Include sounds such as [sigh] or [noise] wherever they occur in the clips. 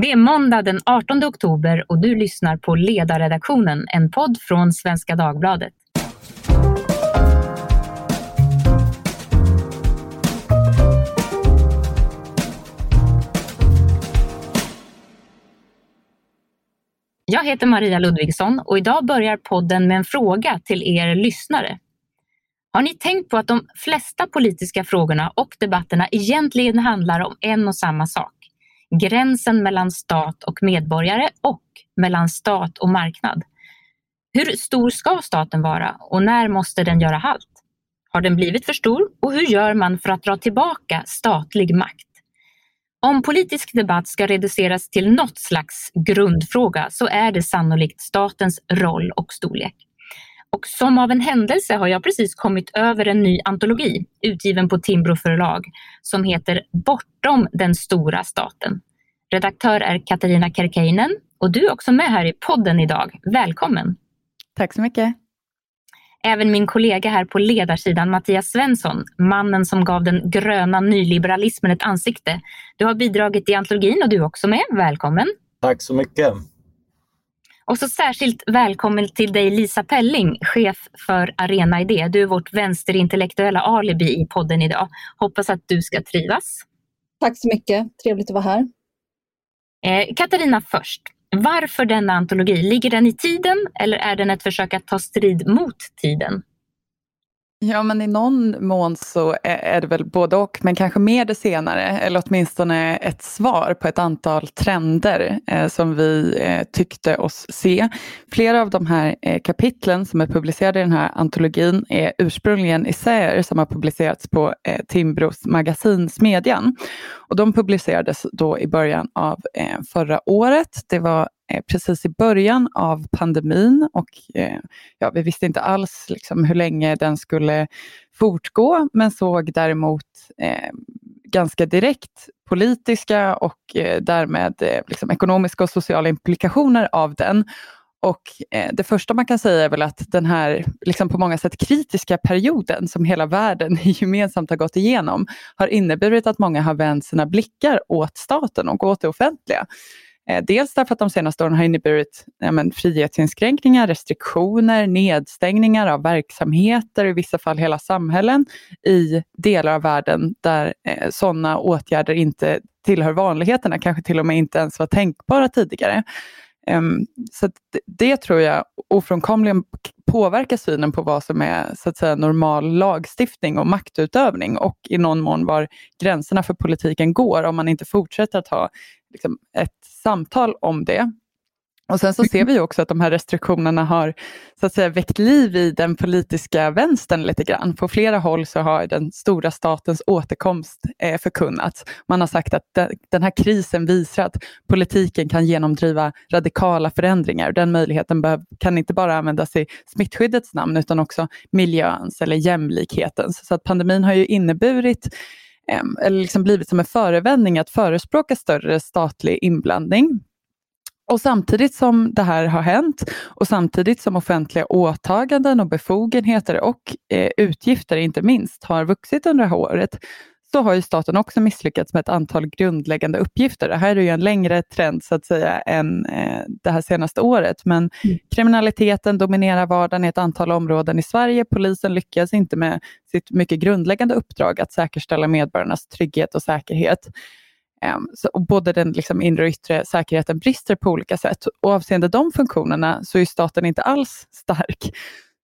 Det är måndag den 18 oktober och du lyssnar på Ledarredaktionen, en podd från Svenska Dagbladet. Jag heter Maria Ludvigsson och idag börjar podden med en fråga till er lyssnare. Har ni tänkt på att de flesta politiska frågorna och debatterna egentligen handlar om en och samma sak? Gränsen mellan stat och medborgare och mellan stat och marknad. Hur stor ska staten vara och när måste den göra halt? Har den blivit för stor och hur gör man för att dra tillbaka statlig makt? Om politisk debatt ska reduceras till något slags grundfråga så är det sannolikt statens roll och storlek. Och som av en händelse har jag precis kommit över en ny antologi utgiven på Timbro förlag som heter Bortom den stora staten. Redaktör är Katarina Kerkeinen och du är också med här i podden idag. Välkommen! Tack så mycket! Även min kollega här på ledarsidan, Mattias Svensson, mannen som gav den gröna nyliberalismen ett ansikte. Du har bidragit i antologin och du är också med. Välkommen! Tack så mycket! Och så särskilt välkommen till dig Lisa Pelling, chef för Arena Idé. Du är vårt vänsterintellektuella alibi i podden idag. Hoppas att du ska trivas. Tack så mycket, trevligt att vara här. Eh, Katarina först. Varför denna antologi? Ligger den i tiden eller är den ett försök att ta strid mot tiden? Ja, men i någon mån så är det väl både och, men kanske mer det senare, eller åtminstone ett svar på ett antal trender eh, som vi eh, tyckte oss se. Flera av de här eh, kapitlen som är publicerade i den här antologin är ursprungligen essäer som har publicerats på eh, Timbros magasin Smedjan. Och de publicerades då i början av eh, förra året. Det var Eh, precis i början av pandemin och eh, ja, vi visste inte alls liksom hur länge den skulle fortgå men såg däremot eh, ganska direkt politiska och eh, därmed eh, liksom ekonomiska och sociala implikationer av den. Och eh, det första man kan säga är väl att den här liksom på många sätt kritiska perioden som hela världen [laughs] gemensamt har gått igenom har inneburit att många har vänt sina blickar åt staten och åt det offentliga. Eh, dels därför att de senaste åren har inneburit ja, men, frihetsinskränkningar, restriktioner, nedstängningar av verksamheter, i vissa fall hela samhällen i delar av världen där eh, sådana åtgärder inte tillhör vanligheterna, kanske till och med inte ens var tänkbara tidigare. Um, så det, det, tror jag ofrånkomligen påverkar synen på vad som är så att säga, normal lagstiftning och maktutövning och i någon mån var gränserna för politiken går om man inte fortsätter att ha liksom, ett samtal om det. Och sen så ser vi också att de här restriktionerna har så att säga väckt liv i den politiska vänstern lite grann. På flera håll så har den stora statens återkomst eh, förkunnats. Man har sagt att den här krisen visar att politiken kan genomdriva radikala förändringar. Den möjligheten kan inte bara användas i smittskyddets namn utan också miljöns eller jämlikhetens. Så att pandemin har ju inneburit eller liksom blivit som en förevändning att förespråka större statlig inblandning. Och samtidigt som det här har hänt och samtidigt som offentliga åtaganden och befogenheter och eh, utgifter inte minst har vuxit under det här året så har ju staten också misslyckats med ett antal grundläggande uppgifter. Det här är ju en längre trend så att säga än eh, det här senaste året. Men mm. kriminaliteten dominerar vardagen i ett antal områden i Sverige. Polisen lyckas inte med sitt mycket grundläggande uppdrag att säkerställa medborgarnas trygghet och säkerhet. Um, så, både den liksom, inre och yttre säkerheten brister på olika sätt. Och avseende de funktionerna så är staten inte alls stark.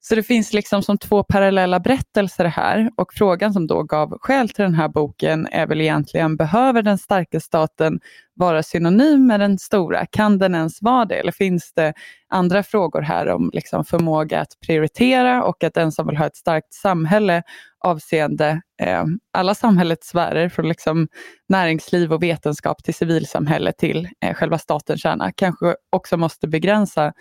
Så det finns liksom som två parallella berättelser här och frågan som då gav skäl till den här boken är väl egentligen, behöver den starka staten vara synonym med den stora? Kan den ens vara det? Eller finns det andra frågor här om liksom förmåga att prioritera och att den som vill ha ett starkt samhälle avseende eh, alla samhällets sfärer, från liksom näringsliv och vetenskap till civilsamhälle till eh, själva statens kärna, kanske också måste begränsa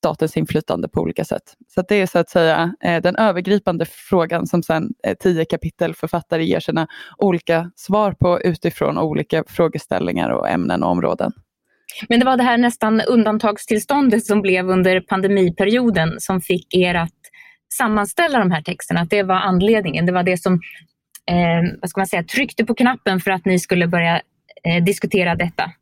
statens inflytande på olika sätt. Så det är så att säga eh, den övergripande frågan som sen eh, tio kapitelförfattare ger sina olika svar på utifrån olika frågeställningar och ämnen och områden. Men det var det här nästan undantagstillståndet som blev under pandemiperioden som fick er att sammanställa de här texterna, att det var anledningen. Det var det som eh, vad ska man säga, tryckte på knappen för att ni skulle börja eh, diskutera detta.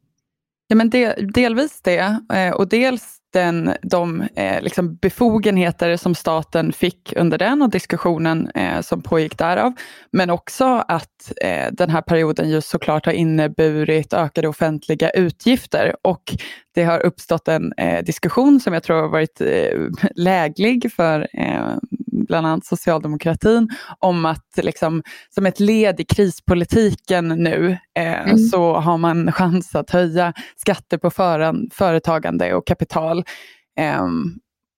Ja, men del, delvis det eh, och dels den, de eh, liksom befogenheter som staten fick under den och diskussionen eh, som pågick därav. Men också att eh, den här perioden just såklart har inneburit ökade offentliga utgifter och det har uppstått en eh, diskussion som jag tror har varit eh, läglig för eh, bland annat socialdemokratin, om att liksom, som ett led i krispolitiken nu eh, mm. så har man [laughs] chans att höja skatter på föran, företagande och kapital. Eh,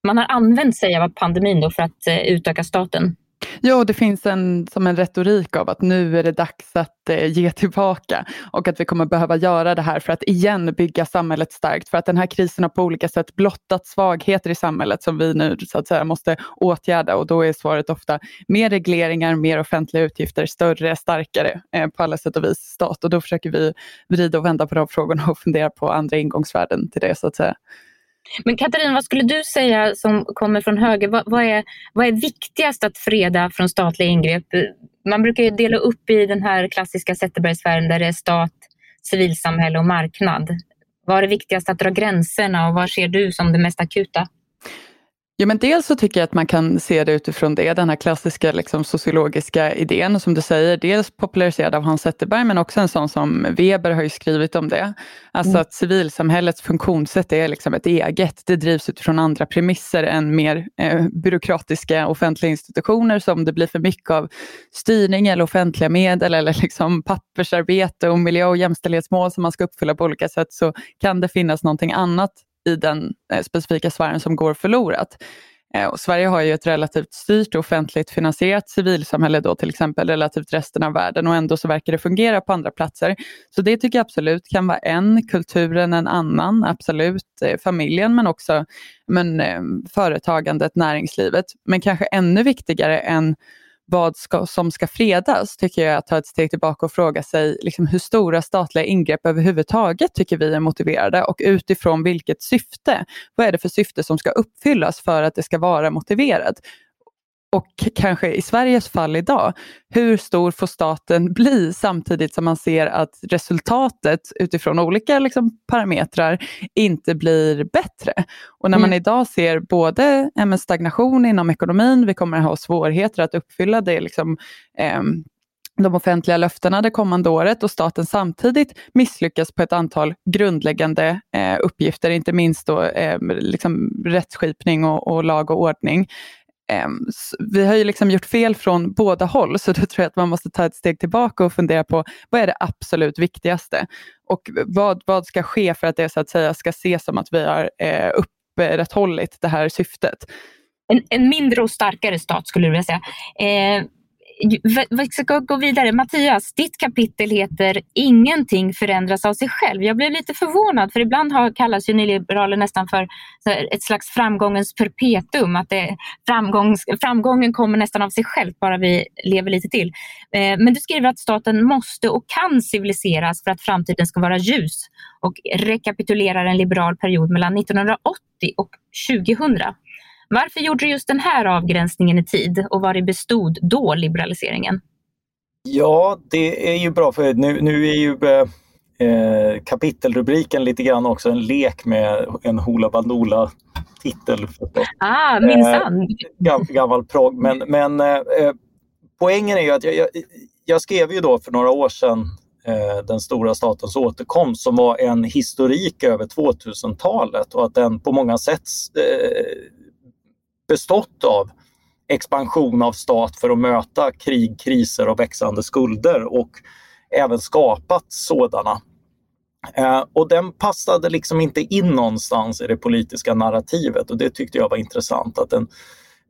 man har använt sig av pandemin då för att eh, utöka staten? Jo, det finns en, som en retorik av att nu är det dags att eh, ge tillbaka och att vi kommer behöva göra det här för att igen bygga samhället starkt. För att den här krisen har på olika sätt blottat svagheter i samhället som vi nu så att säga måste åtgärda och då är svaret ofta mer regleringar, mer offentliga utgifter, större, starkare eh, på alla sätt och vis stat. Och då försöker vi vrida och vända på de frågorna och fundera på andra ingångsvärden till det så att säga. Men Katarina, vad skulle du säga som kommer från höger? Vad, vad, är, vad är viktigast att freda från statliga ingrepp? Man brukar ju dela upp i den här klassiska Zetterbergsfären där det är stat, civilsamhälle och marknad. Vad är det viktigast att dra gränserna och vad ser du som det mest akuta? Ja, men dels så tycker jag att man kan se det utifrån det, den här klassiska liksom, sociologiska idén som du säger, dels populariserad av Hans Zetterberg men också en sån som Weber har ju skrivit om det. Alltså mm. att civilsamhällets funktionssätt är liksom ett eget, det drivs utifrån andra premisser än mer eh, byråkratiska offentliga institutioner som det blir för mycket av styrning eller offentliga medel eller liksom pappersarbete och miljö och jämställdhetsmål som man ska uppfylla på olika sätt så kan det finnas någonting annat i den eh, specifika sfären som går förlorat. Eh, och Sverige har ju ett relativt styrt och offentligt finansierat civilsamhälle då till exempel relativt resten av världen och ändå så verkar det fungera på andra platser. Så det tycker jag absolut kan vara en, kulturen en annan, absolut eh, familjen men också men, företagandet, näringslivet. Men kanske ännu viktigare än vad ska, som ska fredas tycker jag att ta ett steg tillbaka och fråga sig liksom, hur stora statliga ingrepp överhuvudtaget tycker vi är motiverade och utifrån vilket syfte. Vad är det för syfte som ska uppfyllas för att det ska vara motiverat? Och kanske i Sveriges fall idag, hur stor får staten bli samtidigt som man ser att resultatet utifrån olika liksom, parametrar inte blir bättre. Och när man mm. idag ser både en stagnation inom ekonomin, vi kommer att ha svårigheter att uppfylla det liksom, eh, de offentliga löftena det kommande året och staten samtidigt misslyckas på ett antal grundläggande eh, uppgifter, inte minst då, eh, liksom rättsskipning och, och lag och ordning. Ehm, vi har ju liksom gjort fel från båda håll, så då tror jag att man måste ta ett steg tillbaka och fundera på vad är det absolut viktigaste? Och vad, vad ska ske för att det så att säga ska ses som att vi har eh, upprätthållit det här syftet? En, en, mindre och starkare stat skulle du vilja säga. Eh, vi ska gå vidare. Mattias, ditt kapitel heter Ingenting förändras av sig själv. Jag blev lite förvånad för ibland har, kallas ju nyliberaler nästan för ett slags framgångens perpetuum. Att det, framgången kommer nästan av sig själv, bara vi lever lite till. Eh, men du skriver att staten måste och kan civiliseras för att framtiden ska vara ljus och rekapitulerar en liberal period mellan 1980 och 2000. Varför gjorde du just den här avgränsningen i tid och vad det bestod då liberaliseringen? Ja, det är ju bra för nu, nu är ju eh, eh kapitelrubriken lite grann också en lek med en Hoola Bandoola titel. Ah, minsann! Eh, gammal progg. Men, men eh, eh, poängen är ju att jag, jag, jag, skrev ju då för några år sedan eh, Den stora statens återkomst som var en historik över 2000-talet och att den på många sätt eh, bestått av expansion av stat för att möta krig, kriser och växande skulder och även skapat sådana. Eh, och den passade liksom inte in någonstans i det politiska narrativet och det tyckte jag var intressant. Att, den,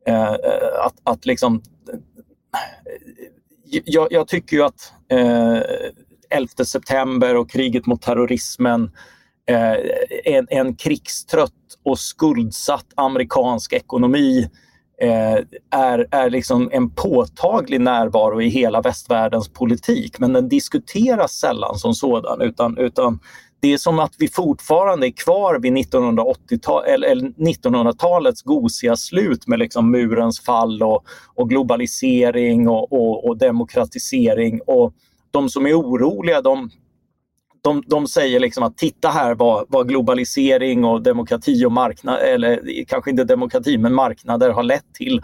eh, eh att, att liksom, eh, eh, jag, jag tycker ju att eh, 11 september och kriget mot terrorismen är en, en krigstrött och skuldsatt amerikansk ekonomi eh, är, är liksom en påtaglig närvaro i hela västvärldens politik. Men den diskuteras sällan som sådan utan, utan det är som att vi fortfarande är kvar vid 1980 eller 1900-talets gosiga slut med liksom murens fall och, och globalisering och, och, och, demokratisering. Och de som är oroliga de, de, de säger liksom att titta här vad, vad globalisering och demokrati och marknad, eller kanske inte demokrati men marknader har lett till.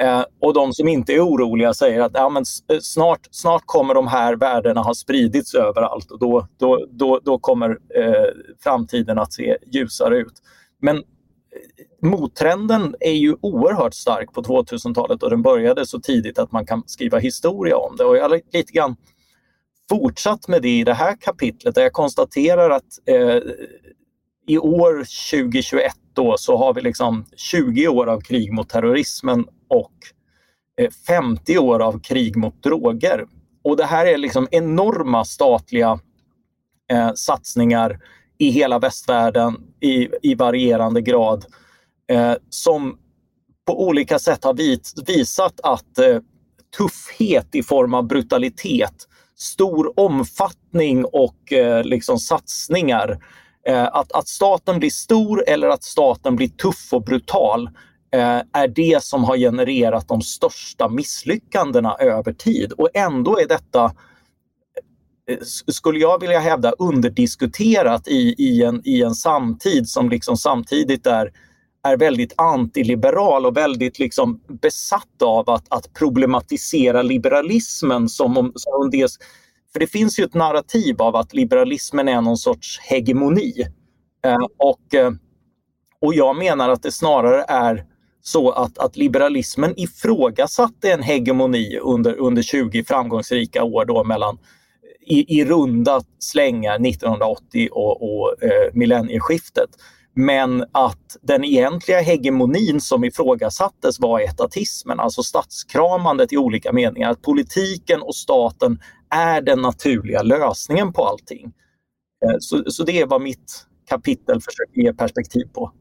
Eh, och de som inte är oroliga säger att ja, men eh, snart, snart kommer de här värdena ha spridits överallt och då, då, då, då kommer eh, framtiden att se ljusare ut. Men eh, mottrenden är ju oerhört stark på 2000-talet och den började så tidigt att man kan skriva historia om det. Och jag lite grann fortsatt med det i det här kapitlet där jag konstaterar att eh, i år 2021 då så har vi liksom 20 år av krig mot terrorismen och eh, 50 år av krig mot droger. Och det här är liksom enorma statliga eh, satsningar i hela västvärlden i, i varierande grad eh, som på olika sätt har vit, visat att eh, tuffhet i form av brutalitet, stor omfattning och eh, liksom satsningar Eh, att, att staten blir stor eller att staten blir tuff och brutal eh, är det som har genererat de största misslyckandena över tid. Och ändå är detta, eh, skulle jag vilja hävda, underdiskuterat i, i, en, i en samtid som liksom samtidigt är, är väldigt antiliberal och väldigt liksom besatt av att, att problematisera liberalismen som om, som om det för det finns ju ett narrativ av att liberalismen är någon sorts hegemoni. Eh, och, eh, och jag menar att det snarare är så att, att liberalismen ifrågasatte en hegemoni under, under 20 framgångsrika år då mellan i, i runda slängar 1980 och, och eh, millennieskiftet. Men att den egentliga hegemonin som ifrågasattes var etatismen, alltså statskramandet i olika meningar. Att politiken och staten är den naturliga lösningen på allting. Eh, så, så det är vad mitt kapitel försöker ge perspektiv på.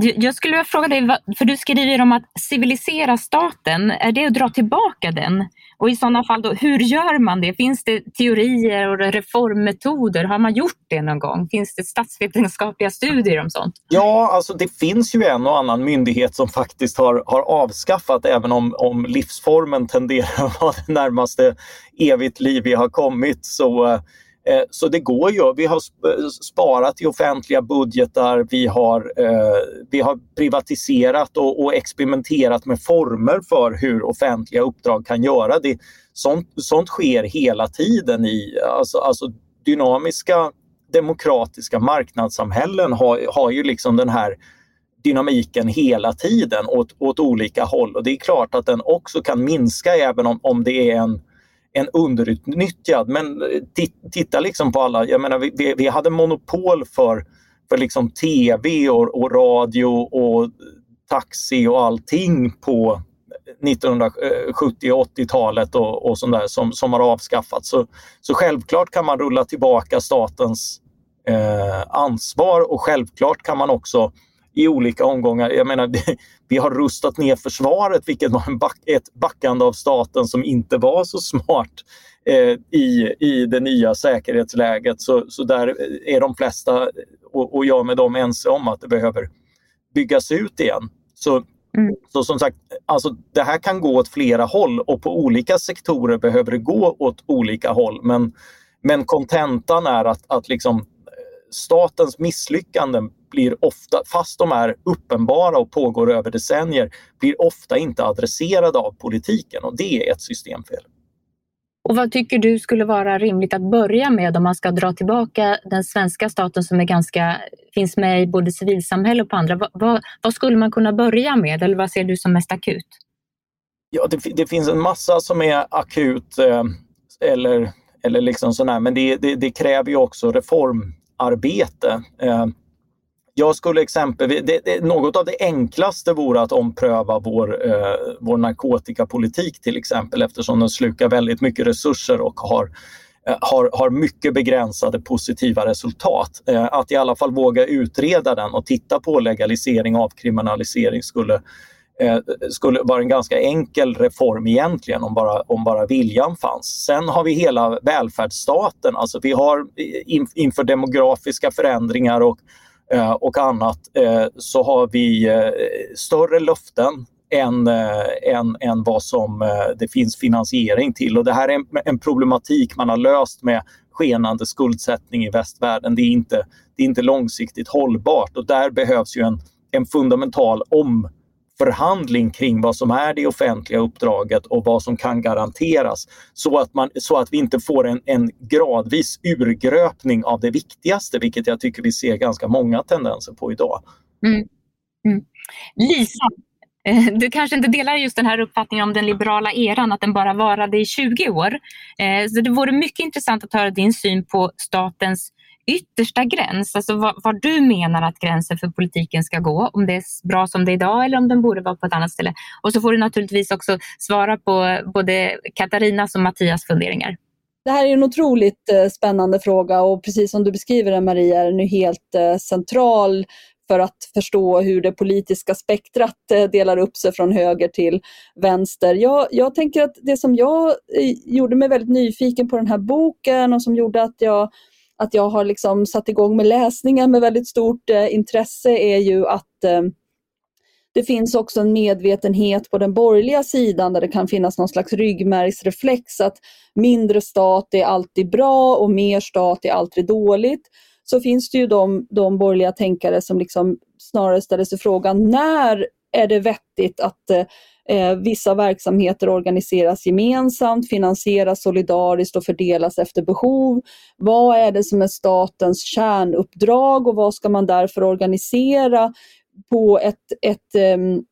Jag skulle vilja fråga dig, för du skriver om att civilisera staten, är det att dra tillbaka den? Och i sådana fall, då, hur gör man det? Finns det teorier och reformmetoder? Har man gjort det någon gång? Finns det statsvetenskapliga studier om sånt? Ja, alltså det finns ju en och annan myndighet som faktiskt har, har avskaffat, även om, om livsformen tenderar att vara det närmaste evigt liv vi har kommit. Så eh, Eh, så det går ju. Vi har eh, sparat i offentliga budgetar, vi har, eh, vi har privatiserat och, och, experimenterat med former för hur offentliga uppdrag kan göra det. Sånt, sånt sker hela tiden i alltså, alltså dynamiska demokratiska marknadssamhällen har, har ju liksom den här dynamiken hela tiden åt, åt olika håll och det är klart att den också kan minska även om, om det är en en underutnyttjad. Men eh, titta liksom på alla, jag menar vi, vi hade monopol för, för liksom tv och, och radio och taxi och allting på 1970 och 80-talet och, och sånt där som, som har avskaffats. Så, så självklart kan man rulla tillbaka statens eh, ansvar och självklart kan man också i olika omgångar. Jag menar, [laughs] vi har rustat ner försvaret, vilket var en back, ett backande av staten som inte var så smart eh, i, i det nya säkerhetsläget. Så, så där är de flesta, och, och jag med dem, ense om att det behöver byggas ut igen. Så, mm. så som sagt, alltså, det här kan gå åt flera håll och på olika sektorer behöver det gå åt olika håll. Men, men kontentan är att, att liksom, statens misslyckanden blir ofta, fast de är uppenbara och pågår över decennier, blir ofta inte adresserade av politiken och det är ett systemfel. Och vad tycker du skulle vara rimligt att börja med om man ska dra tillbaka den svenska staten som är ganska, finns med i både civilsamhälle och på andra? Vad, vad, vad skulle man kunna börja med eller vad ser du som mest akut? Ja, det, det finns en massa som är akut eh, eller, eller liksom sådär, men det, det, det kräver ju också reformarbete. Eh, jag skulle exempelvis, det, det, något av det enklaste vore att ompröva vår, eh, vår narkotikapolitik till exempel eftersom den slukar väldigt mycket resurser och har, eh, har, har mycket begränsade positiva resultat. Eh, att i alla fall våga utreda den och titta på legalisering och avkriminalisering skulle, eh, skulle vara en ganska enkel reform egentligen om bara, om bara viljan fanns. Sen har vi hela välfärdsstaten, alltså vi har in, inför demografiska förändringar och Eh, och annat eh, så har vi eh, större löften än, eh, än, än vad som eh, det finns finansiering till. Och det här är en, en problematik man har löst med skenande skuldsättning i västvärlden. Det är inte, det är inte långsiktigt hållbart och där behövs ju en, en fundamental förhandling kring vad som är det offentliga uppdraget och vad som kan garanteras så att, man, så att vi inte får en, en gradvis urgröpning av det viktigaste, vilket jag tycker vi ser ganska många tendenser på idag. Mm. Mm. Lisa, eh, du kanske inte delar just den här uppfattningen om den liberala eran, att den bara varade i 20 år. Eh, så det vore mycket intressant att höra din syn på statens yttersta gräns, alltså var, du menar att gränsen för politiken ska gå, om det är bra som det är idag eller om den borde vara på ett annat ställe. Och så får du naturligtvis också svara på både Katarinas och Mattias funderingar. Det här är en otroligt eh, spännande fråga och precis som du beskriver den Maria är den helt eh, central för att förstå hur det politiska spektrat eh, delar upp sig från höger till vänster. Jag, jag tänker att det som jag eh, gjorde mig väldigt nyfiken på den här boken och som gjorde att jag att jag har liksom satt igång med läsningen med väldigt stort eh, intresse är ju att eh, det finns också en medvetenhet på den borgerliga sidan där det kan finnas någon slags ryggmärgsreflex att mindre stat är alltid bra och mer stat är alltid dåligt. Så finns det ju de, de borgerliga tänkare som liksom snarare ställer sig frågan när är det vettigt att eh, Eh, vissa verksamheter organiseras gemensamt, finansieras solidariskt och fördelas efter behov. Vad är det som är statens kärnuppdrag och vad ska man därför organisera på ett, ett um,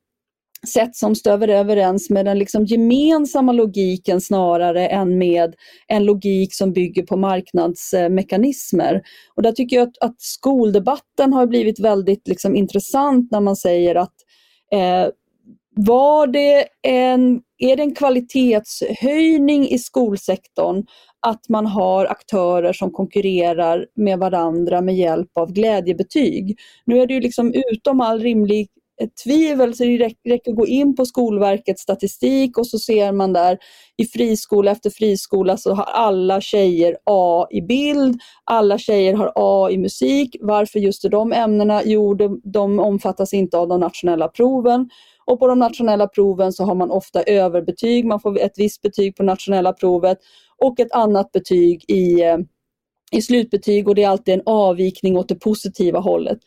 sätt som stöver överens med den liksom gemensamma logiken snarare än med en logik som bygger på marknadsmekanismer. Och där tycker jag att, att skoldebatten har blivit väldigt liksom intressant när man säger att eh, var det en, är det en kvalitetshöjning i skolsektorn att man har aktörer som konkurrerar med varandra med hjälp av glädjebetyg. Nu är det ju liksom utom all rimlig tvivel så det räcker att gå in på Skolverkets statistik och så ser man där i friskola efter friskola så har alla tjejer A i bild, alla tjejer har A i musik. Varför just de ämnena? Jo, de, de omfattas inte av de nationella proven. Och på de nationella proven så har man ofta överbetyg, man får ett visst betyg på nationella provet och ett annat betyg i, eh, i slutbetyg och det är alltid en avvikning åt det positiva hållet.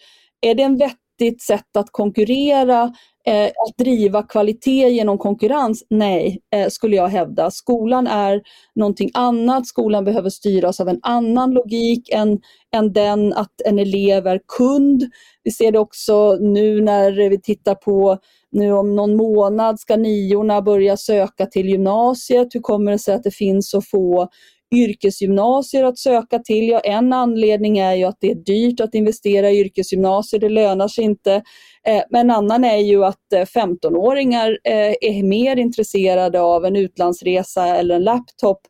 Är det en vettigt sätt att konkurrera, eh, att driva kvalitet genom konkurrens? Nej, eh, skulle jag hävda. Skolan är någonting annat. Skolan behöver styras av en annan logik än, än den att en elev är kund. Vi ser det också nu när vi tittar på nu om någon månad ska niorna börja söka till gymnasiet. Hur kommer det sig att det finns så få yrkesgymnasier att söka till? Ja, en anledning är ju att det är dyrt att investera i yrkesgymnasier, det lönar sig inte. Eh, men en annan är ju att eh, 15-åringar eh, är mer intresserade av en utlandsresa eller en laptop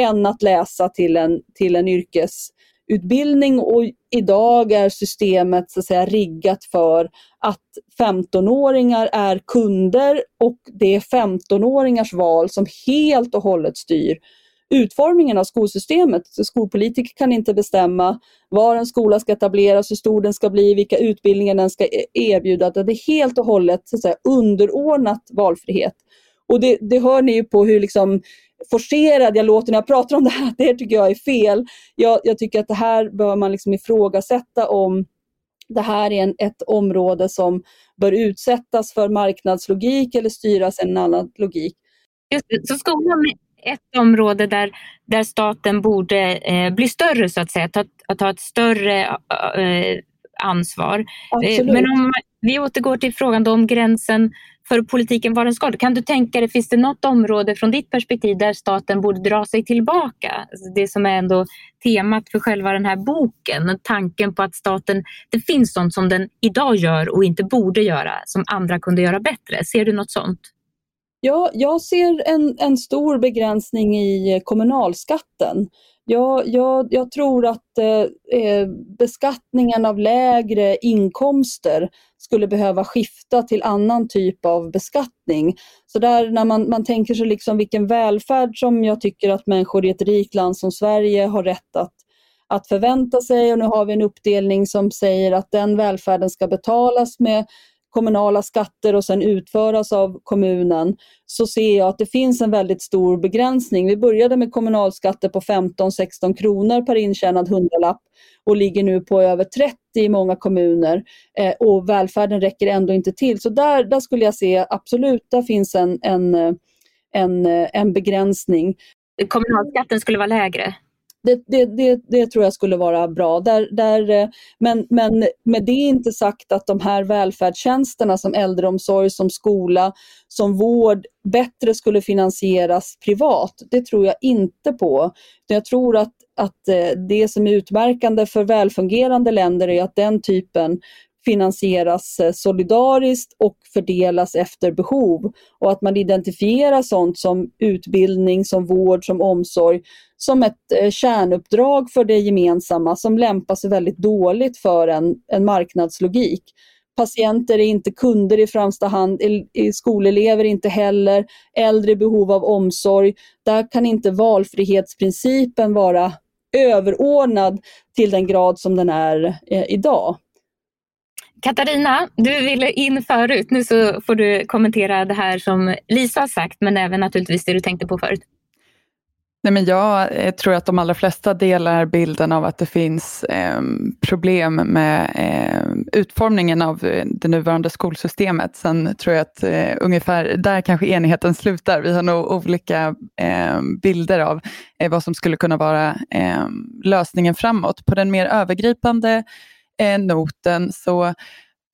än att läsa till en, till en utbildning och idag är systemet så att säga riggat för att 15-åringar är kunder och det är 15-åringars val som helt och hållet styr utformningen av skolsystemet. Så skolpolitiker kan inte bestämma var en skola ska etableras, hur stor den ska bli, vilka utbildningar den ska e-, erbjuda. Det är helt och hållet så att säga, underordnat valfrihet. Och det, det hör ni ju på hur liksom forcerad jag låter när jag pratar om det här. [laughs] Det tycker jag är fel. Jag, jag tycker att det här bör man liksom ifrågasätta om det här är en, ett område som bör utsättas för marknadslogik eller styras en annan logik. Just, så skolan ett område där, där staten borde eh, bli större så att säga, ta, ta ett större eh, ansvar. Absolut. Men om vi återgår till frågan om gränsen för politiken var den ska. Kan du tänka dig, finns det något område från ditt perspektiv där staten borde dra sig tillbaka? Alltså det som är ändå temat för själva den här boken, tanken på att staten, det finns sånt som den idag gör och inte borde göra, som andra kunde göra bättre. Ser du något sånt? Ja, jag ser en, en stor begränsning i kommunalskatten. Jag, jag, jag tror att eh, eh, beskattningen av lägre inkomster skulle behöva skifta till annan typ av beskattning. Så där när man, man tänker sig liksom vilken välfärd som jag tycker att människor i ett rikt land som Sverige har rätt att, att förvänta sig och nu har vi en uppdelning som säger att den välfärden ska betalas med kommunala skatter och sen utföras av kommunen så ser jag att det finns en väldigt stor begränsning. Vi började med kommunalskatter på 15-16 kronor per intjänad hundralapp och ligger nu på över 30 i många kommuner eh, och välfärden räcker ändå inte till. Så där, där skulle jag se absolut, där finns en, en, eh, en, eh, en begränsning. Kommunalskatten skulle vara lägre? Det, det, det, det, tror jag skulle vara bra. Där, där, eh, men, men med det inte sagt att de här välfärdstjänsterna som äldreomsorg, som skola, som vård bättre skulle finansieras privat. Det tror jag inte på. Jag tror att, att eh, det som är utmärkande för välfungerande länder är att den typen finansieras eh, solidariskt och fördelas efter behov och att man identifierar sånt som utbildning, som vård, som omsorg som ett eh, kärnuppdrag för det gemensamma som lämpar sig väldigt dåligt för en, en marknadslogik. Patienter är inte kunder i främsta hand, skolelever inte heller, äldre i behov av omsorg. Där kan inte valfrihetsprincipen vara överordnad till den grad som den är eh, idag. Katarina, du ville in förut. Nu så får du kommentera det här som Lisa har sagt, men även naturligtvis det du tänkte på förut. Nej, men jag eh, tror att de allra flesta delar bilden av att det finns eh, problem med eh, utformningen av eh, det nuvarande skolsystemet. Sen tror jag att eh, ungefär där kanske enigheten slutar. Vi har nog olika eh, bilder av eh, vad som skulle kunna vara ehm, lösningen framåt. På den mer övergripande Eh, noten så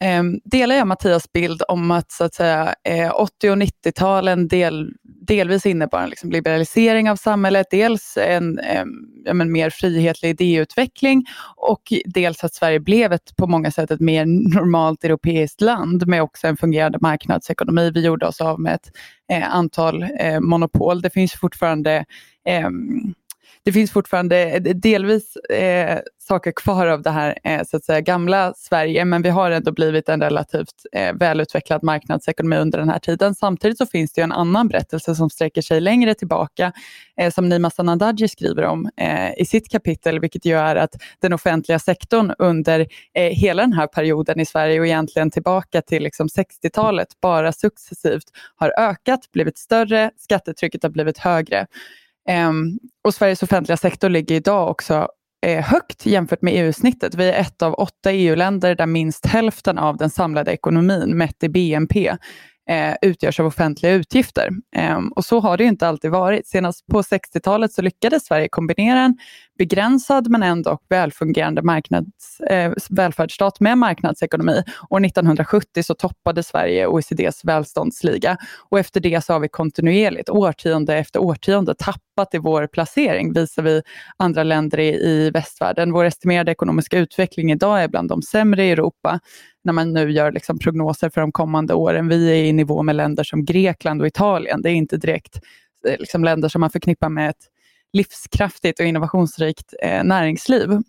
eh, delar jag Mattias bild om att, så att säga, eh, 80 och 90-talen del, delvis innebar en liksom liberalisering av samhället, dels en, ehm, ja, men, mer frihetlig idéutveckling och dels att Sverige blev ett, på många sätt ett mer normalt europeiskt land med också en fungerande marknadsekonomi. Vi gjorde oss av med ett eh, antal eh, monopol. Det finns fortfarande eh, det finns fortfarande eh, delvis eh, saker kvar av det här eh, så att säga, gamla Sverige, men vi har ändå blivit en relativt eh, välutvecklad marknadsekonomi under den här tiden. Samtidigt så finns det en annan berättelse som sträcker sig längre tillbaka, eh, som Nima Sanandaji skriver om eh, i sitt kapitel, vilket ju är att den offentliga sektorn under eh, hela den här perioden i Sverige och egentligen tillbaka till liksom 60-talet bara successivt har ökat, blivit större, skattetrycket har blivit högre. Ehm, och Sveriges offentliga sektor ligger idag också eh, högt jämfört med EU-snittet. Vi är ett av åtta EU-länder där minst hälften av den samlade ekonomin mätt i BNP eh, utgörs av offentliga utgifter. Eh, och så har det inte alltid varit. Senast på 60-talet så lyckades Sverige kombinera en begränsad men ändå välfungerande marknads, eh, välfärdsstat med marknadsekonomi. År 1970 så toppade Sverige OECDs välståndsliga och efter det så har vi kontinuerligt, årtionde efter årtionde, tappat i vår placering visavi andra länder i, i västvärlden. Vår estimerade ekonomiska utveckling idag är bland de sämre i Europa när man nu gör liksom prognoser för de kommande åren. Vi är i nivå med länder som Grekland och Italien. Det är inte direkt eh, liksom länder som man förknippar med ett livskraftigt och innovationsrikt eh, näringsliv.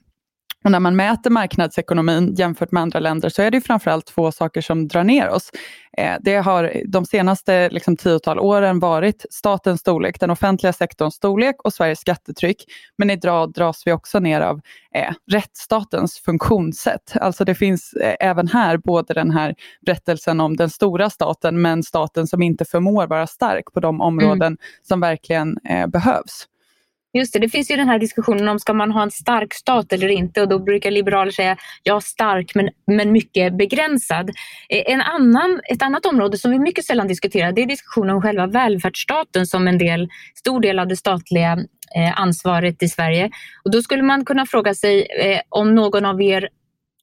Och när man mäter marknadsekonomin jämfört med andra länder så är det framförallt två saker som drar ner oss. Eh, det har de senaste liksom, tiotal åren varit statens storlek, den offentliga sektorns storlek och Sveriges skattetryck. Men idag dras vi också ner av eh, rättsstatens funktionssätt. Alltså det finns eh, även här både den här berättelsen om den stora staten men staten som inte förmår vara stark på de områden mm. som verkligen eh, behövs. Just det, det finns ju den här diskussionen om ska man ha en stark stat eller inte och då brukar liberaler säga ja stark men, men mycket begränsad. Eh, en annan, ett annat område som vi mycket sällan diskuterar det är diskussionen om själva välfärdsstaten som en del, stor del av det statliga eh, ansvaret i Sverige. Och då skulle man kunna fråga sig eh, om någon av er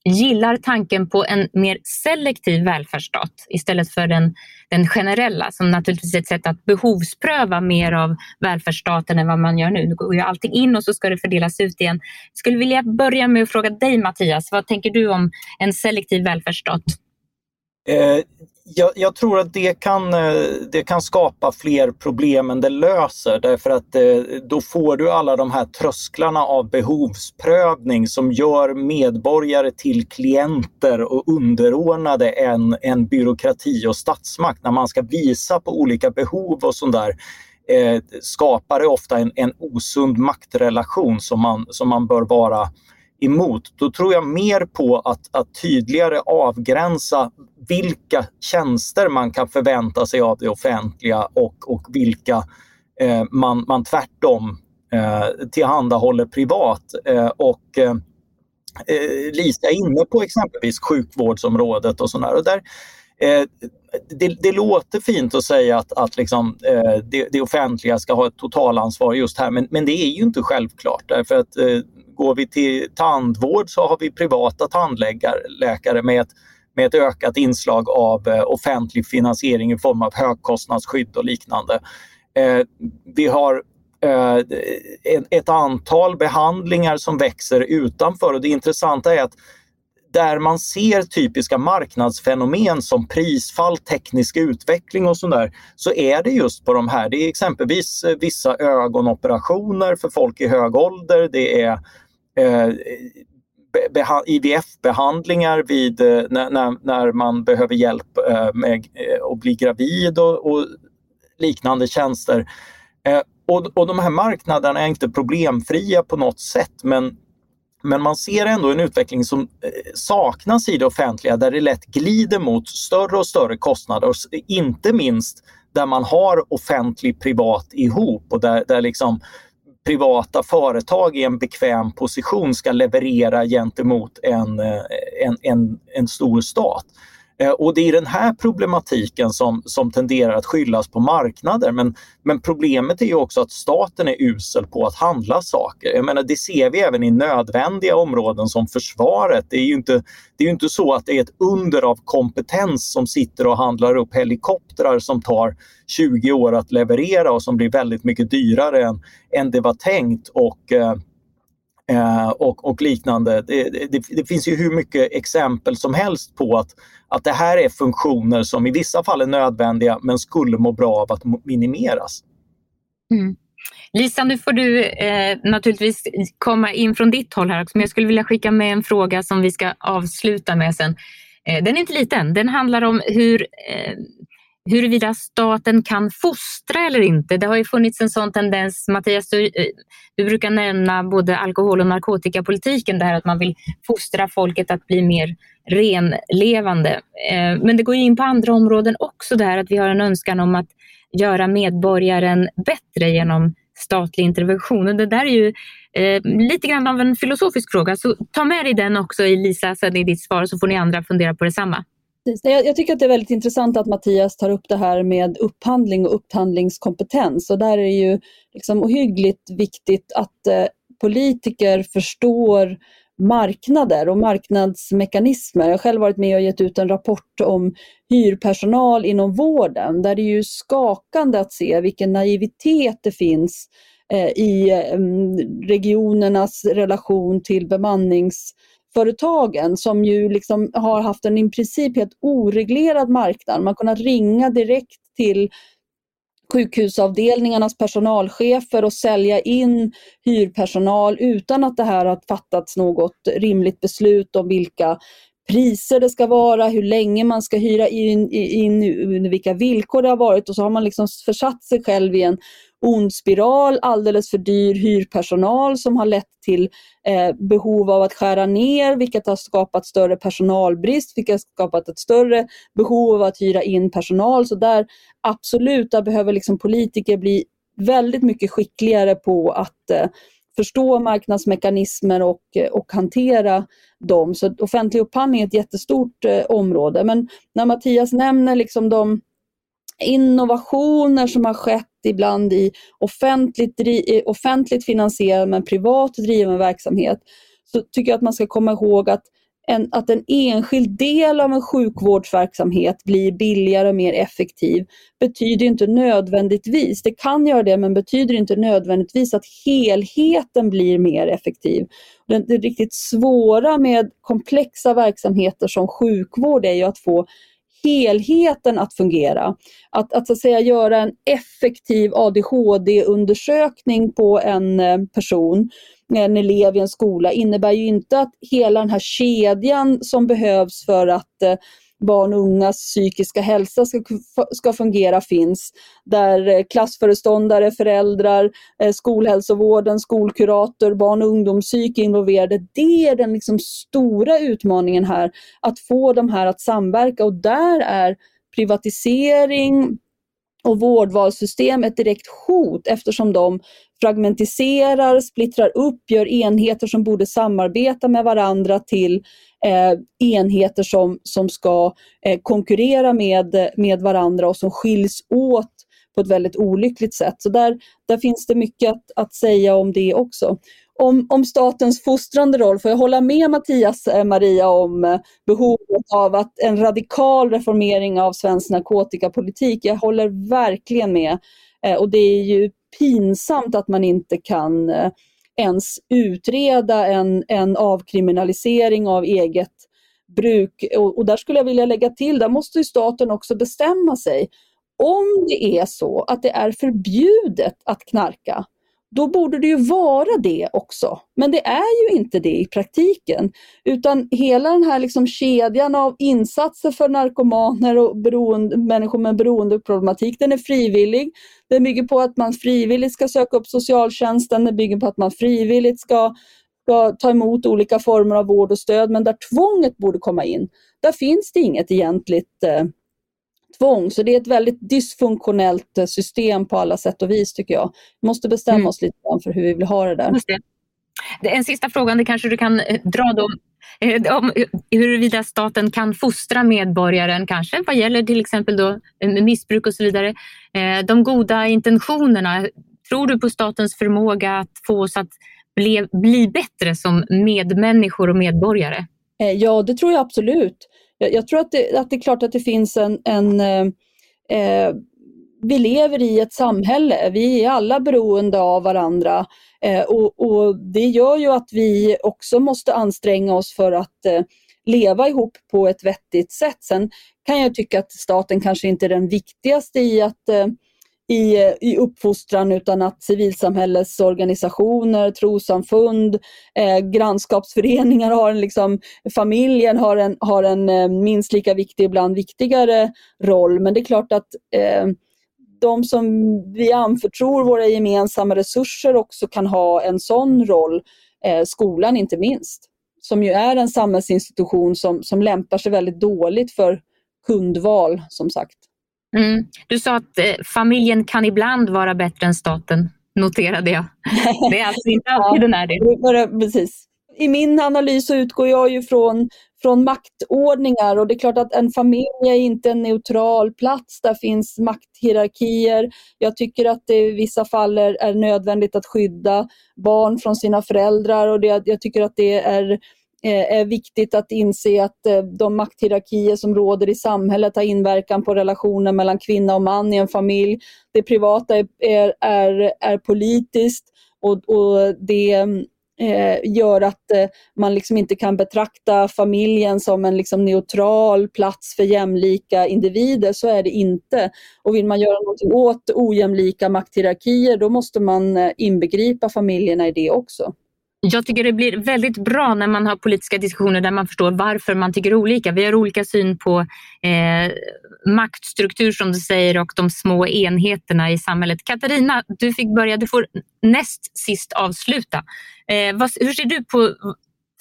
gillar tanken på en mer selektiv välfärdsstat istället för den, den generella som naturligtvis är ett sätt att behovspröva mer av välfärdsstaten än vad man gör nu. Nu går ju allting in och så ska det fördelas ut igen. Jag skulle vilja börja med att fråga dig Mattias, vad tänker du om en selektiv välfärdsstat? Eh, jag, jag, tror att det kan, eh, det kan skapa fler problem än det löser därför att eh, då får du alla de här trösklarna av behovsprövning som gör medborgare till klienter och underordnade en, en byråkrati och statsmakt. När man ska visa på olika behov och sånt där eh, skapar det ofta en, en osund maktrelation som man, som man bör vara emot. Då tror jag mer på att, att tydligare avgränsa vilka tjänster man kan förvänta sig av det offentliga och, och vilka eh, man, man tvärtom eh, tillhandahåller privat. Eh, och, eh, eh, Lisa är inne på exempelvis sjukvårdsområdet och sådär. Och där, eh, det, det, låter fint att säga att, att liksom, eh, det, det, offentliga ska ha ett totalansvar just här men, men det är ju inte självklart därför att eh, går vi till tandvård så har vi privata tandläkare med ett, med ett ökat inslag av eh, offentlig finansiering i form av högkostnadsskydd och liknande. Eh, vi har eh, ett antal behandlingar som växer utanför och det intressanta är att där man ser typiska marknadsfenomen som prisfall, teknisk utveckling och sådär, så är det just på de här. Det är exempelvis eh, vissa ögonoperationer för folk i hög ålder. Det är eh, IVF-behandlingar vid, eh, när, när man behöver hjälp eh, med eh, att bli gravid och, och liknande tjänster. Eh, och, och de här marknaderna är inte problemfria på något sätt men, men man ser ändå en utveckling som eh, saknas i det offentliga där det lätt glider mot större och större kostnader. Inte minst där man har offentlig privat ihop och där, där liksom privata företag i en bekväm position ska leverera gentemot en, eh, en, en, en stor stat. Eh, och det är den här problematiken som, som tenderar att skyllas på marknader. Men, men problemet är ju också att staten är usel på att handla saker. Jag menar, det ser vi även i nödvändiga områden som försvaret. Det är ju inte, det är inte så att det är ett under av kompetens som sitter och handlar upp helikoptrar som tar 20 år att leverera och som blir väldigt mycket dyrare än, än det var tänkt. Och, eh, eh och, och, liknande. Det, det, det, finns ju hur mycket exempel som helst på att att det här är funktioner som i vissa fall är nödvändiga men skulle må bra av att minimeras. Mm. Lisa, nu får du eh, naturligtvis komma in från ditt håll här också, men jag skulle vilja skicka med en fråga som vi ska avsluta med sen. Eh, den är inte liten, den handlar om hur eh, huruvida staten kan fostra eller inte. Det har ju funnits en sån tendens. Mattias, du, eh, du brukar nämna både alkohol och narkotikapolitiken, det här att man vill fostra folket att bli mer renlevande. Eh, men det går in på andra områden också, det här att vi har en önskan om att göra medborgaren bättre genom statlig intervention. Och det där är ju eh, lite grann av en filosofisk fråga, så ta med dig den också i Lisa, sen i ditt svar, så får ni andra fundera på detsamma. Jag, tycker att det är väldigt intressant att Mattias tar upp det här med upphandling och upphandlingskompetens. Och där är det ju liksom ohyggligt viktigt att eh, politiker förstår marknader och marknadsmekanismer. Jag har själv varit med och gett ut en rapport om hyrpersonal inom vården där det är ju skakande att se vilken naivitet det finns eh, i eh, mm, regionernas relation till bemannings företagen som ju liksom har haft en i princip helt oreglerad marknad. Man har kunnat ringa direkt till sjukhusavdelningarnas personalchefer och sälja in hyrpersonal utan att det här har fattats något rimligt beslut om vilka priser det ska vara, hur länge man ska hyra in, in, in vilka villkor det har varit och så har man liksom försatt sig själv i en ond spiral, alldeles för dyr hyrpersonal som har lett till eh, behov av att skära ner, vilket har skapat större personalbrist, vilket har skapat ett större behov av att hyra in personal. Så där absolut, där behöver liksom politiker bli väldigt mycket skickligare på att eh, förstå marknadsmekanismer och, eh, och hantera dem. Så offentlig upphandling är ett jättestort eh, område. Men när Mattias nämner liksom de innovationer som har skett ibland i offentligt, offentligt finansierad men privat driven verksamhet så tycker jag att man ska komma ihåg att en, att en enskild del av en sjukvårdsverksamhet blir billigare och mer effektiv betyder inte nödvändigtvis, det kan göra det, men betyder inte nödvändigtvis att helheten blir mer effektiv. Det, det riktigt svåra med komplexa verksamheter som sjukvård är ju att få helheten att fungera. Att, att, så att säga göra en effektiv ADHD-undersökning på en eh, person, en elev i en skola, innebär ju inte att hela den här kedjan som behövs för att eh, barn och ungas psykiska hälsa ska, ska fungera finns. Där eh, klassföreståndare, föräldrar, eh, skolhälsovården, skolkurator, barn och ungdomspsyk är involverade. Det är den liksom stora utmaningen här, att få de här att samverka och där är privatisering, och vårdvalssystem ett direkt hot eftersom de fragmentiserar, splittrar upp, gör enheter som borde samarbeta med varandra till eh, enheter som, som ska eh, konkurrera med, med varandra och som skiljs åt på ett väldigt olyckligt sätt. Så där, där finns det mycket att, att säga om det också om, om statens fostrande roll får jag hålla med Mattias eh, Maria om eh, behovet av att en radikal reformering av svensk narkotikapolitik. Jag håller verkligen med. Eh, och det är ju pinsamt att man inte kan eh, ens utreda en, en avkriminalisering av eget bruk. Och, och där skulle jag vilja lägga till, där måste staten också bestämma sig. Om det är så att det är förbjudet att knarka, då borde det ju vara det också. Men det är ju inte det i praktiken. Utan hela den här liksom kedjan av insatser för narkomaner och beroende, människor med beroendeproblematik, den är frivillig. Den bygger på att man frivilligt ska söka upp socialtjänsten, den bygger på att man frivilligt ska, ska ta emot olika former av vård och stöd. Men där tvånget borde komma in, där finns det inget egentligt eh, tvång. Så det är ett väldigt dysfunktionellt eh, system på alla sätt och vis tycker jag. Vi måste bestämma mm. oss lite för hur vi vill ha det där. Det. En sista fråga, det kanske du kan eh, dra då eh, om huruvida staten kan fostra medborgaren, kanske vad gäller till exempel då missbruk och så vidare. De goda intentionerna, tror du på statens förmåga att få oss att bli, bli bättre som medmänniskor och medborgare? Ja, det tror jag absolut jag, jag tror att det, att det är klart att det finns en, en eh, eh, vi lever i ett samhälle, vi är alla beroende av varandra eh, och, och, det gör ju att vi också måste anstränga oss för att eh, leva ihop på ett vettigt sätt. Sen kan jag tycka att staten kanske inte är den viktigaste i att eh, i, i uppfostran utan att civilsamhällesorganisationer, trossamfund, eh, grannskapsföreningar har en, liksom, familjen har en, har en eh, minst lika viktig, ibland viktigare roll. Men det är klart att eh, de som vi anförtror våra gemensamma resurser också kan ha en sån roll, eh, skolan inte minst, som ju är en samhällsinstitution som, som lämpar sig väldigt dåligt för kundval som sagt. Mm. Du sa att eh, familjen kan ibland vara bättre än staten, noterade jag. [laughs] Det är alltså inte alltid ja, den är det. Precis. I min analys utgår jag ju från, från maktordningar och det är klart att en familj är inte en neutral plats. Där finns makthierarkier. Jag tycker att det i vissa fall är, är nödvändigt att skydda barn från sina föräldrar och det, jag tycker att det är Eh, är viktigt att inse att eh, de makthierarkier som råder i samhället har inverkan på relationen mellan kvinna och man i en familj. Det privata är, är, är, politiskt och, och det eh, gör att man liksom inte kan betrakta familjen som en liksom neutral plats för jämlika individer. Så är det inte. Och vill man göra någonting åt ojämlika makthierarkier då måste man inbegripa familjerna i det också. Jag tycker det blir väldigt bra när man har politiska diskussioner där man förstår varför man tycker olika. Vi har olika syn på eh, maktstruktur som du säger och de små enheterna i samhället. Katarina, du fick börja. Du får näst sist avsluta. Eh, vad, hur ser du på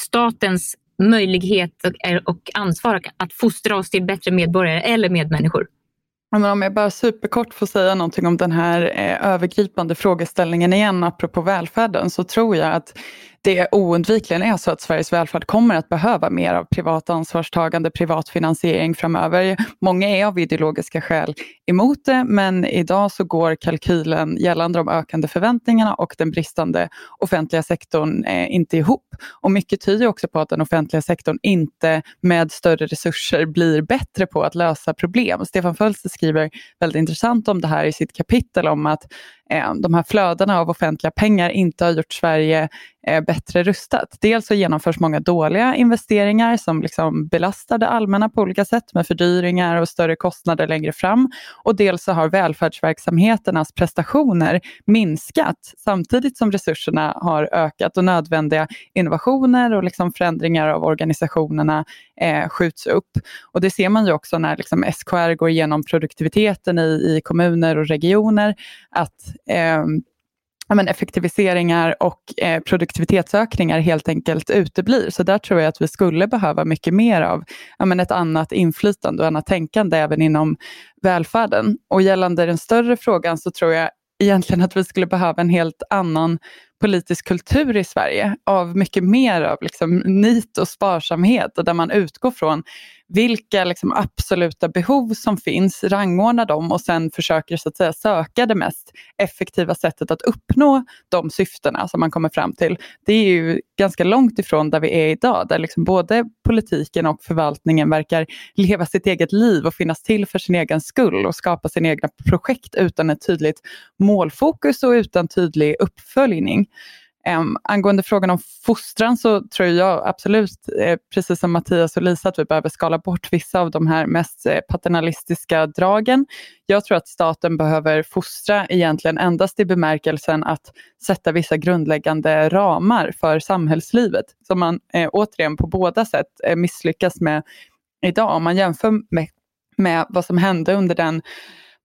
statens möjlighet och, eh, och ansvar att fostra oss till bättre medborgare eller medmänniskor? om jag bara superkort får säga någonting om den här eh, övergripande frågeställningen igen, apropå välfärden, så tror jag att det oundvikligen är så att Sveriges välfärd kommer att behöva mer av privat ansvarstagande, privat finansiering framöver. Många är av ideologiska skäl emot det, men idag så går kalkylen gällande de ökande förväntningarna och den bristande offentliga sektorn eh, inte ihop. Och mycket tyder också på att den offentliga sektorn inte med större resurser blir bättre på att lösa problem. Stefan Fölster skriver väldigt intressant om det här i sitt kapitel om att Eh, de här flödena av offentliga pengar inte har gjort Sverige eh, bättre rustat. Dels så genomförs många dåliga investeringar som liksom belastar det allmänna på olika sätt med fördyringar och större kostnader längre fram. Och dels så har välfärdsverksamheternas prestationer minskat samtidigt som resurserna har ökat och nödvändiga innovationer och liksom förändringar av organisationerna eh, skjuts upp. Och det ser man ju också när liksom, SKR går igenom produktiviteten i, i kommuner och regioner, att Ehm, men, effektiviseringar och eh, produktivitetsökningar helt enkelt uteblir. Så där tror jag att vi skulle behöva mycket mer av men, ett annat inflytande och annat tänkande även inom välfärden. Och gällande den större frågan så tror jag egentligen att vi skulle behöva en helt annan politisk kultur i Sverige av mycket mer av liksom nit och sparsamhet och där man utgår från vilka liksom absoluta behov som finns, rangordnar dem och sen försöker så att säga söka det mest effektiva sättet att uppnå de syftena som man kommer fram till. Det är ju ganska långt ifrån där vi är idag, där liksom både politiken och förvaltningen verkar leva sitt eget liv och finnas till för sin egen skull och skapa sina egna projekt utan ett tydligt målfokus och utan tydlig uppföljning. Um, angående frågan om fostran så tror jag absolut, eh, precis som Mattias och Lisa, att vi behöver skala bort vissa av de här mest eh, paternalistiska dragen. Jag tror att staten behöver fostra egentligen endast i bemärkelsen att sätta vissa grundläggande ramar för samhällslivet, som man eh, återigen på båda sätt eh, misslyckas med idag. Om man jämför med, med vad som hände under den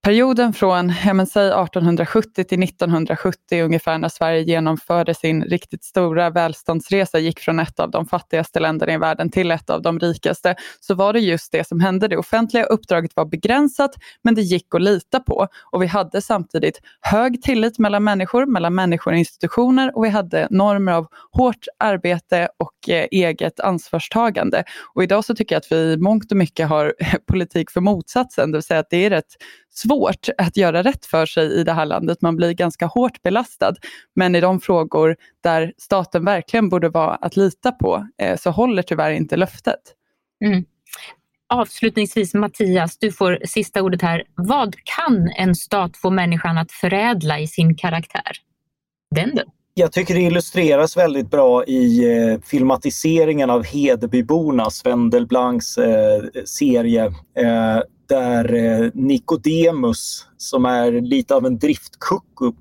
perioden från ja, men, säg 1870 till 1970 ungefär när Sverige genomförde sin riktigt stora välståndsresa, gick från ett av de fattigaste länderna i världen till ett av de rikaste, så var det just det som hände. Det offentliga uppdraget var begränsat, men det gick att lita på. Och vi hade samtidigt hög tillit mellan människor, mellan människor och institutioner och vi hade normer av hårt arbete och eh, eget ansvarstagande. Och idag så tycker jag att vi i mångt och mycket har [laughs] politik för motsatsen, det vill säga att det är rätt svårt att göra rätt för sig i det här landet. Man blir ganska hårt belastad. Men i de frågor där staten verkligen borde vara att lita på eh, så håller tyvärr inte löftet. Mm. Avslutningsvis Mattias, du får sista ordet här. Vad kan en stat få människan att förädla i sin karaktär? Den du? Jag tycker det illustreras väldigt bra i eh, filmatiseringen av Hedebyborna, Sven Delblancs eh, serie. Eh, där eh, Nikodemus, som är lite av en driftkucku,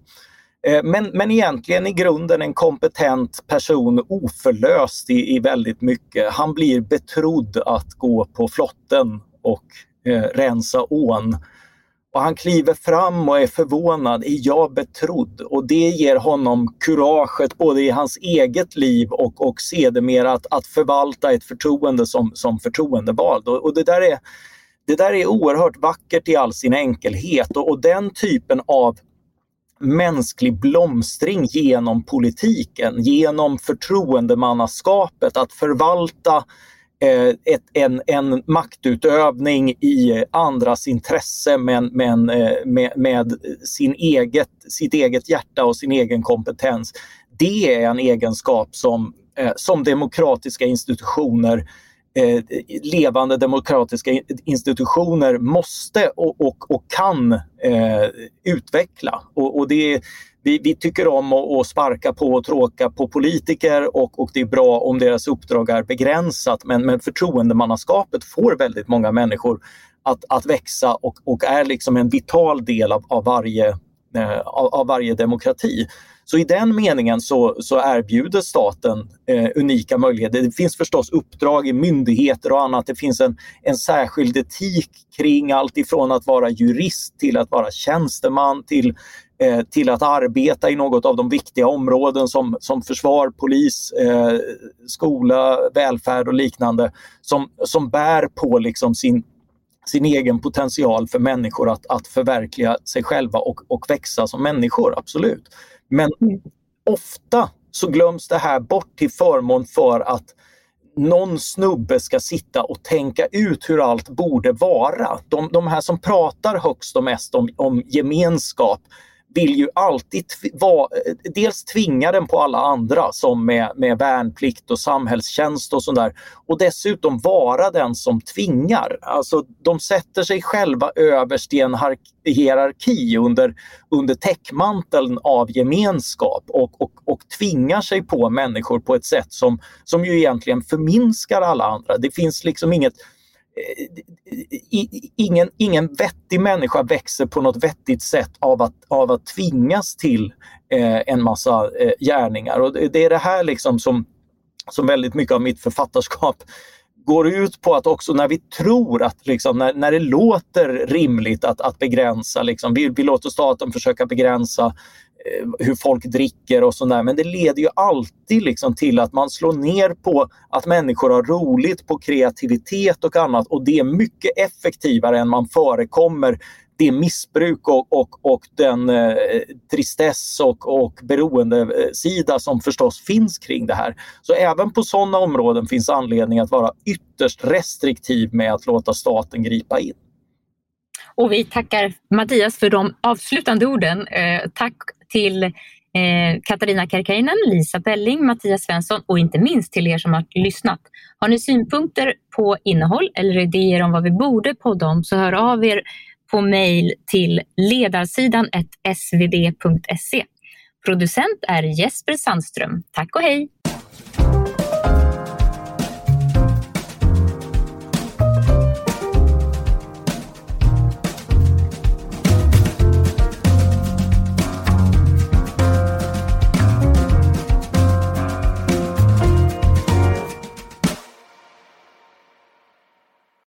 eh, men, men egentligen i grunden en kompetent person, oförlöst i, i väldigt mycket. Han blir betrodd att gå på flotten och eh, rensa ån. Och han kliver fram och är förvånad. Är jag betrodd? Och det ger honom kuraget både i hans eget liv och, och sedermera att, att förvalta ett förtroende som, som förtroendevald. Och, och det där är det där är oerhört vackert i all sin enkelhet och, och den typen av mänsklig blomstring genom politiken, genom förtroendemannaskapet, att förvalta eh, ett, en, en maktutövning i andras intresse men, men eh, med, med, sin eget, sitt eget hjärta och sin egen kompetens. Det är en egenskap som, eh, som demokratiska institutioner eh, levande demokratiska institutioner måste och, och, och kan eh, utveckla. Och, och det, vi, vi, tycker om att, sparka på och tråka på politiker och, och det är bra om deras uppdrag är begränsat men, men förtroendemannaskapet får väldigt många människor att, att växa och, och är liksom en vital del av, av varje, eh, av, av varje demokrati. Så i den meningen så, så erbjuder staten eh, unika möjligheter. Det finns förstås uppdrag i myndigheter och annat. Det finns en, en särskild etik kring allt ifrån att vara jurist till att vara tjänsteman till eh, till att arbeta i något av de viktiga områden som, som försvar, polis, eh, skola, välfärd och liknande som, som bär på liksom sin, sin egen potential för människor att, att förverkliga sig själva och, och växa som människor, absolut. Men mm. ofta så glöms det här bort till förmån för att någon snubbe ska sitta och tänka ut hur allt borde vara. De, de här som pratar högst och mest om, om gemenskap vill ju alltid va, dels tvinga den på alla andra som med, med värnplikt och samhällstjänst och sådär. Och dessutom vara den som tvingar. Alltså de sätter sig själva överst i en hierarki under, under täckmanteln av gemenskap och, och, och tvingar sig på människor på ett sätt som, som ju egentligen förminskar alla andra. Det finns liksom inget ingen, ingen vettig människa växer på något vettigt sätt av att, av att tvingas till eh, en massa eh, gärningar. Och det är det här liksom som, som väldigt mycket av mitt författarskap går ut på att också när vi tror att, liksom, när, när det låter rimligt att, att begränsa, liksom, vi, vi låter staten försöka begränsa eh, hur folk dricker och sådär. Men det leder ju alltid liksom till att man slår ner på att människor har roligt, på kreativitet och annat och det är mycket effektivare än man förekommer det missbruk och, och, och den eh, tristess och, och beroendesida som förstås finns kring det här. Så även på sådana områden finns anledning att vara ytterst restriktiv med att låta staten gripa in. Och vi tackar Mattias för de avslutande orden. Eh, tack till eh, Katarina Karkainen, Lisa Belling, Mattias Svensson och inte minst till er som har lyssnat. Har ni synpunkter på innehåll eller idéer om vad vi borde podda om så hör av er på mejl till ledarsidan svd.se. Producent är Jesper Sandström. Tack och hej!